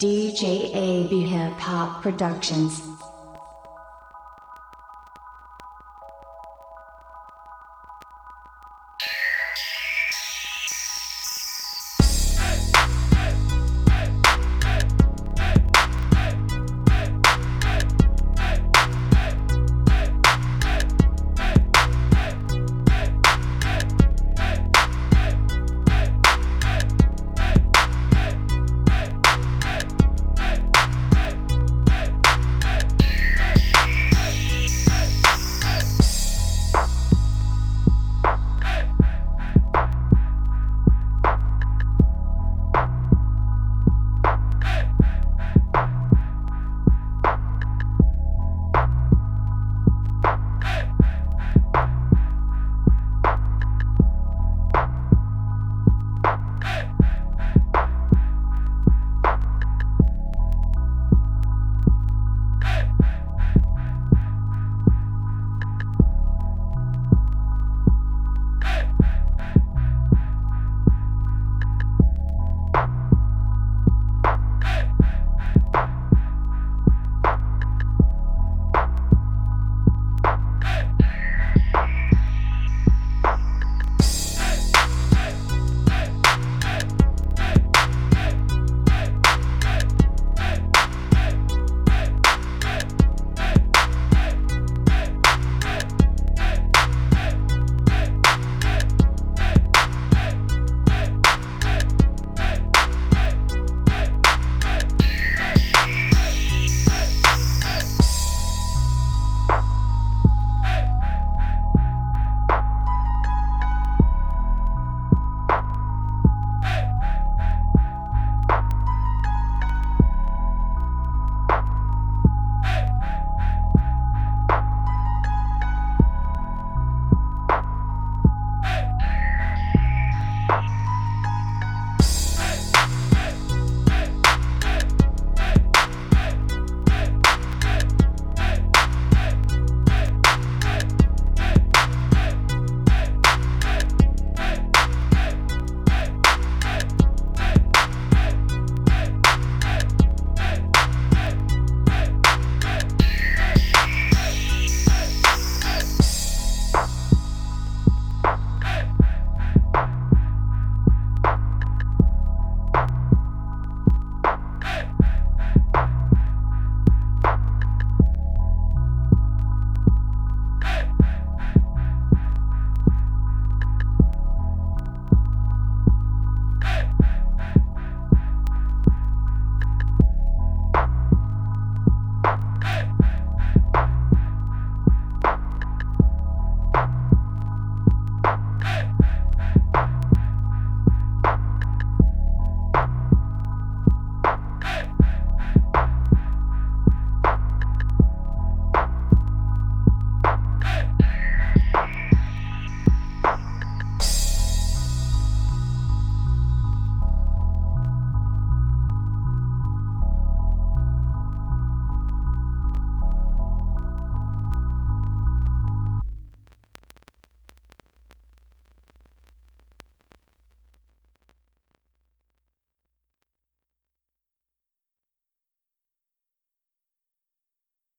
DJ AB Hip Hop Productions.